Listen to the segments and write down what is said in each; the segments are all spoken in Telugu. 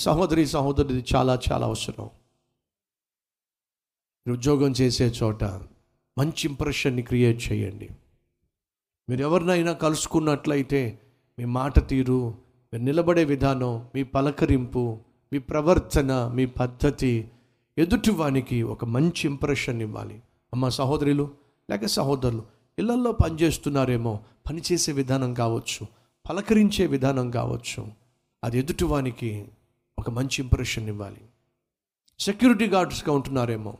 సహోదరి సహోదరుది చాలా చాలా అవసరం. మీరు ఉద్యోగం చేసే చోట మంచి ఇంప్రెషన్ని క్రియేట్ చేయండి. మీరు ఎవరినైనా కలుసుకున్నట్లయితే మీ మాట తీరు మీరు నిలబడే విధానం మీ పలకరింపు మీ ప్రవర్తన మీ పద్ధతి ఎదుటివానికి ఒక మంచి ఇంప్రెషన్ ఇవ్వాలి. అమ్మ సహోదరులు లేక సహోదరులు ఇళ్ళల్లో పనిచేస్తున్నారేమో పనిచేసే విధానం కావచ్చు పలకరించే విధానం కావచ్చు. అది ఎదుటివానికి ఒక మంచి ఇంప్రెషన్ ఇవ్వాలి. సెక్యూరిటీ గార్డ్స్గా ఉంటున్నారేమో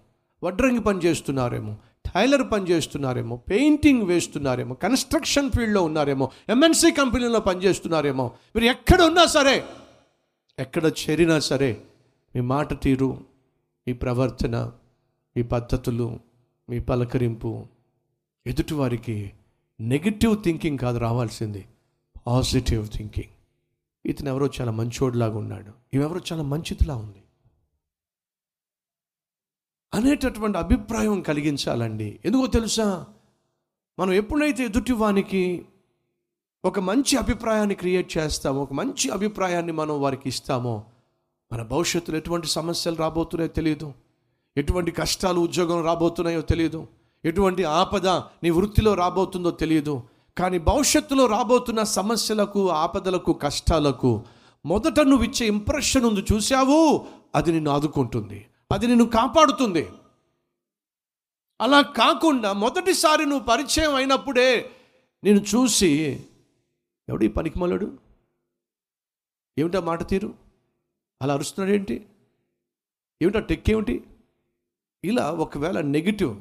వడ్రంగి పని చేస్తున్నారేమో టైలర్ పని చేస్తున్నారేమో పెయింటింగ్ వేస్తున్నారేమో కన్స్ట్రక్షన్ ఫీల్డ్లో ఉన్నారేమో ఎంఎన్సీ కంపెనీలో పనిచేస్తున్నారేమో మీరు ఎక్కడ ఉన్నా సరే ఎక్కడ చేరినా సరే మీ మాట తీరు మీ ప్రవర్తన మీ పద్ధతులు మీ పలకరింపు ఎదుటివారికి నెగిటివ్ థింకింగ్ కాదు రావాల్సింది పాజిటివ్ థింకింగ్ ఇతను ఎవరో చాలా మంచోడిలాగా ఉన్నాడు. ఇవెవరో చాలా మంచిదిలా ఉంది. అనేటటువంటి అభిప్రాయం కలిగించాలండి. ఎందుకో తెలుసా? మనం ఎప్పుడైతే ఎదుటివానికి ఒక మంచి అభిప్రాయాన్ని క్రియేట్ చేస్తామో ఒక మంచి అభిప్రాయాన్ని మనం వారికి ఇస్తామో మన భవిష్యత్తులో ఎటువంటి సమస్యలు రాబోతున్నాయో తెలియదు ఎటువంటి కష్టాలు ఉద్యోగం రాబోతున్నాయో తెలియదు ఎటువంటి ఆపద నీ వృత్తిలో రాబోతుందో తెలియదు కానీ భవిష్యత్తులో రాబోతున్న సమస్యలకు ఆపదలకు కష్టాలకు మొదట నువ్వు ఇచ్చే ఇంప్రెషన్ ఉంది. చూసావు అది నిన్ను ఆదుకుంటుంది. అది నిన్ను కాపాడుతుంది. అలా కాకుండా మొదటిసారి నువ్వు పరిచయం అయినప్పుడే నేను చూసి ఎవడు ఈ పనికిమలడు ఏమిటా మాట తీరు? అలా అరుస్తున్నాడు ఏంటి ఏమిటా టెక్ ఏమిటి? ఇలా ఒకవేళ నెగిటివ్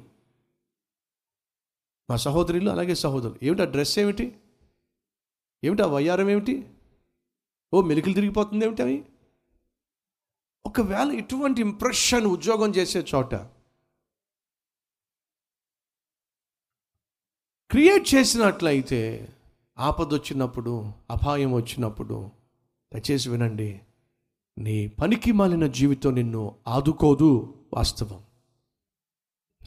మా సహోదరులు అలాగే సహోదరులు. ఏమిటా డ్రెస్ ఏమిటి? ఏమిటా వయ్యారం ఏమిటి? ఓ మెలికలు తిరిగిపోతుంది ఏమిటి అవి? ఒకవేళ ఇటువంటి ఇంప్రెషన్ ఉద్యోగం చేసే చోట క్రియేట్ చేసినట్లయితే ఆపద వచ్చినప్పుడు అపాయం వచ్చినప్పుడు దయచేసి వినండి. నీ పనికి మాలిన జీవితం నిన్ను ఆదుకోదు వాస్తవం.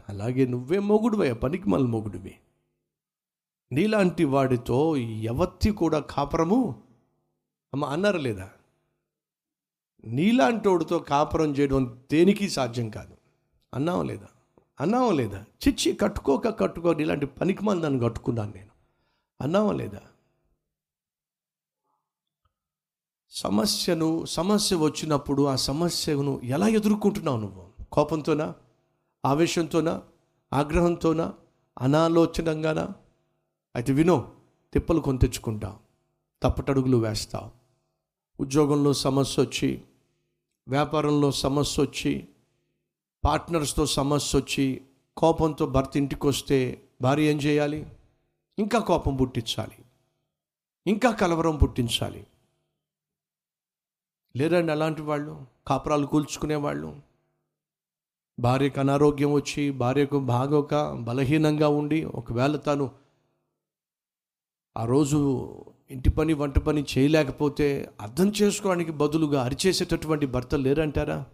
అలాగే నువ్వే మొగుడువే పనికి మాలిన మొగుడివి. నీలాంటి వాడితో ఎవత్తి కూడా కాపురము అమ్మ అన్నారు లేదా? నీలాంటోడితో కాపురం చేయడం దేనికి సాధ్యం కాదు. అన్నావు లేదా? అన్నావు లేదా? చిచ్చి కట్టుకోక కట్టుకో ఇలాంటి పనికి మంది దాన్ని కట్టుకున్నాను నేను. అన్నావా లేదా? సమస్యను సమస్య వచ్చినప్పుడు ఆ సమస్యను ఎలా ఎదుర్కొంటున్నావు నువ్వు? కోపంతోనా? ఆవేశంతోనా ఆగ్రహంతోనా అనాలోచనంగానా? అయితే వినో తిప్పలు కొని తెచ్చుకుంటాం తప్పటడుగులు వేస్తాం. ఉద్యోగంలో సమస్య వచ్చి వ్యాపారంలో సమస్య వచ్చి పార్ట్నర్స్తో సమస్య వచ్చి కోపంతో భర్త ఇంటికి వస్తే భార్య ఏం చేయాలి? ఇంకా కోపం పుట్టించాలి. ఇంకా కలవరం పుట్టించాలి. లేరండి అలాంటి వాళ్ళు కాపురాలు కూల్చుకునేవాళ్ళు భార్యకు అనారోగ్యం వచ్చి భార్యకు బాగోక బలహీనంగా ఉండి ఒకవేళ తాను ఆ రోజు ఇంటి పని వంట పని చేయలేకపోతే అర్థం చేసుకోవడానికి బదులుగా అరిచేసేటటువంటి భర్తలు లేరంటారా?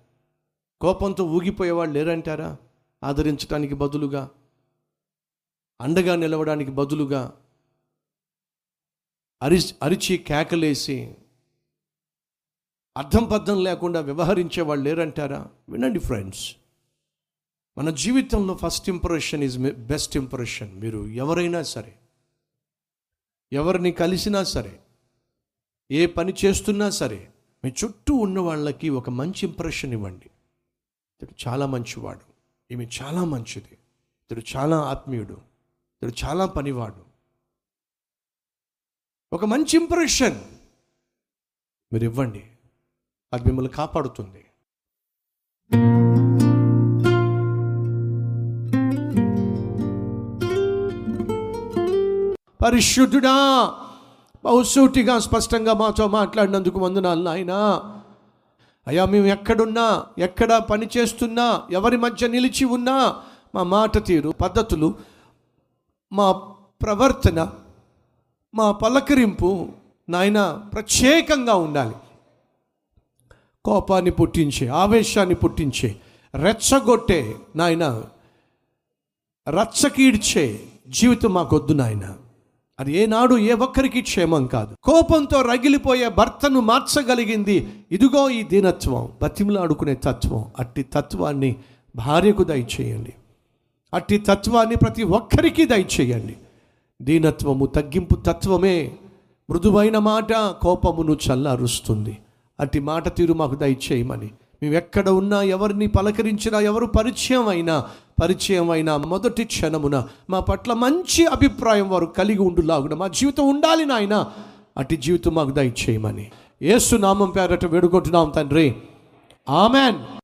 కోపంతో ఊగిపోయేవాళ్ళు లేరంటారా? ఆదరించడానికి బదులుగా అండగా నిలవడానికి బదులుగా అరి అరిచి కేకలేసి అర్థం పద్ధం లేకుండా వ్యవహరించే వాళ్ళు లేరంటారా? వినండి ఫ్రెండ్స్. మన జీవితంలో first impression is best impression మీరు ఎవరైనా సరే ఎవరిని కలిసినా సరే ఏ పని చేస్తున్నా సరే మీ చుట్టూ ఉన్న వాళ్ళకి ఒక మంచి ఇంప్రెషన్ ఇవ్వండి. ఇతడు చాలా మంచివాడు. ఈమె చాలా మంచిది. ఇతడు చాలా ఆత్మీయుడు. ఇతడు చాలా పనివాడు. ఒక మంచి ఇంప్రెషన్ మీరు ఇవ్వండి. అది మిమ్మల్ని కాపాడుతుంది. పరిశుద్ధుడా బహుసూటిగా స్పష్టంగా మాతో మాట్లాడినందుకు వందనాలు నాయన. అయ్యా మేము ఎక్కడున్నా ఎక్కడ పని చేస్తున్నా ఎవరి మధ్య నిలిచి ఉన్నా మా మాట తీరు పద్ధతులు మా ప్రవర్తన మా పలకరింపు నాయన ప్రత్యేకంగా ఉండాలి. కోపాన్ని పుట్టించే ఆవేశాన్ని పుట్టించే రెచ్చగొట్టే నాయన రచ్చకీడ్చే జీవితం మాకొద్దు నాయన. అది ఏనాడు ఏ ఒక్కరికి క్షేమం కాదు. కోపంతో రగిలిపోయే భర్తను మార్చగలిగింది ఇదిగో ఈ దీనత్వం బతిమలాడుకునే తత్వం. అట్టి తత్వాన్ని భార్యకు దయచేయండి. అట్టి తత్వాన్ని ప్రతి ఒక్కరికి దయచేయండి. దీనత్వము తగ్గింపు తత్వమే. మృదువైన మాట కోపమును చల్లారుస్తుంది. అట్టి మాట తీరు మాకు దయచేయమని. మేము ఎక్కడ ఉన్నా ఎవరిని పలకరించినా ఎవరు పరిచయం అయినా పరిచయం అయినా మొదటి క్షణమున మా పట్ల మంచి అభిప్రాయం వారు కలిగి ఉండులాగున మా జీవితం ఉండాలి నాయన. అటు జీవితం మాకు దయచేయమని. యేసు నామం పేరట వేడుకుంటున్నాం తండ్రి. ఆమెన్.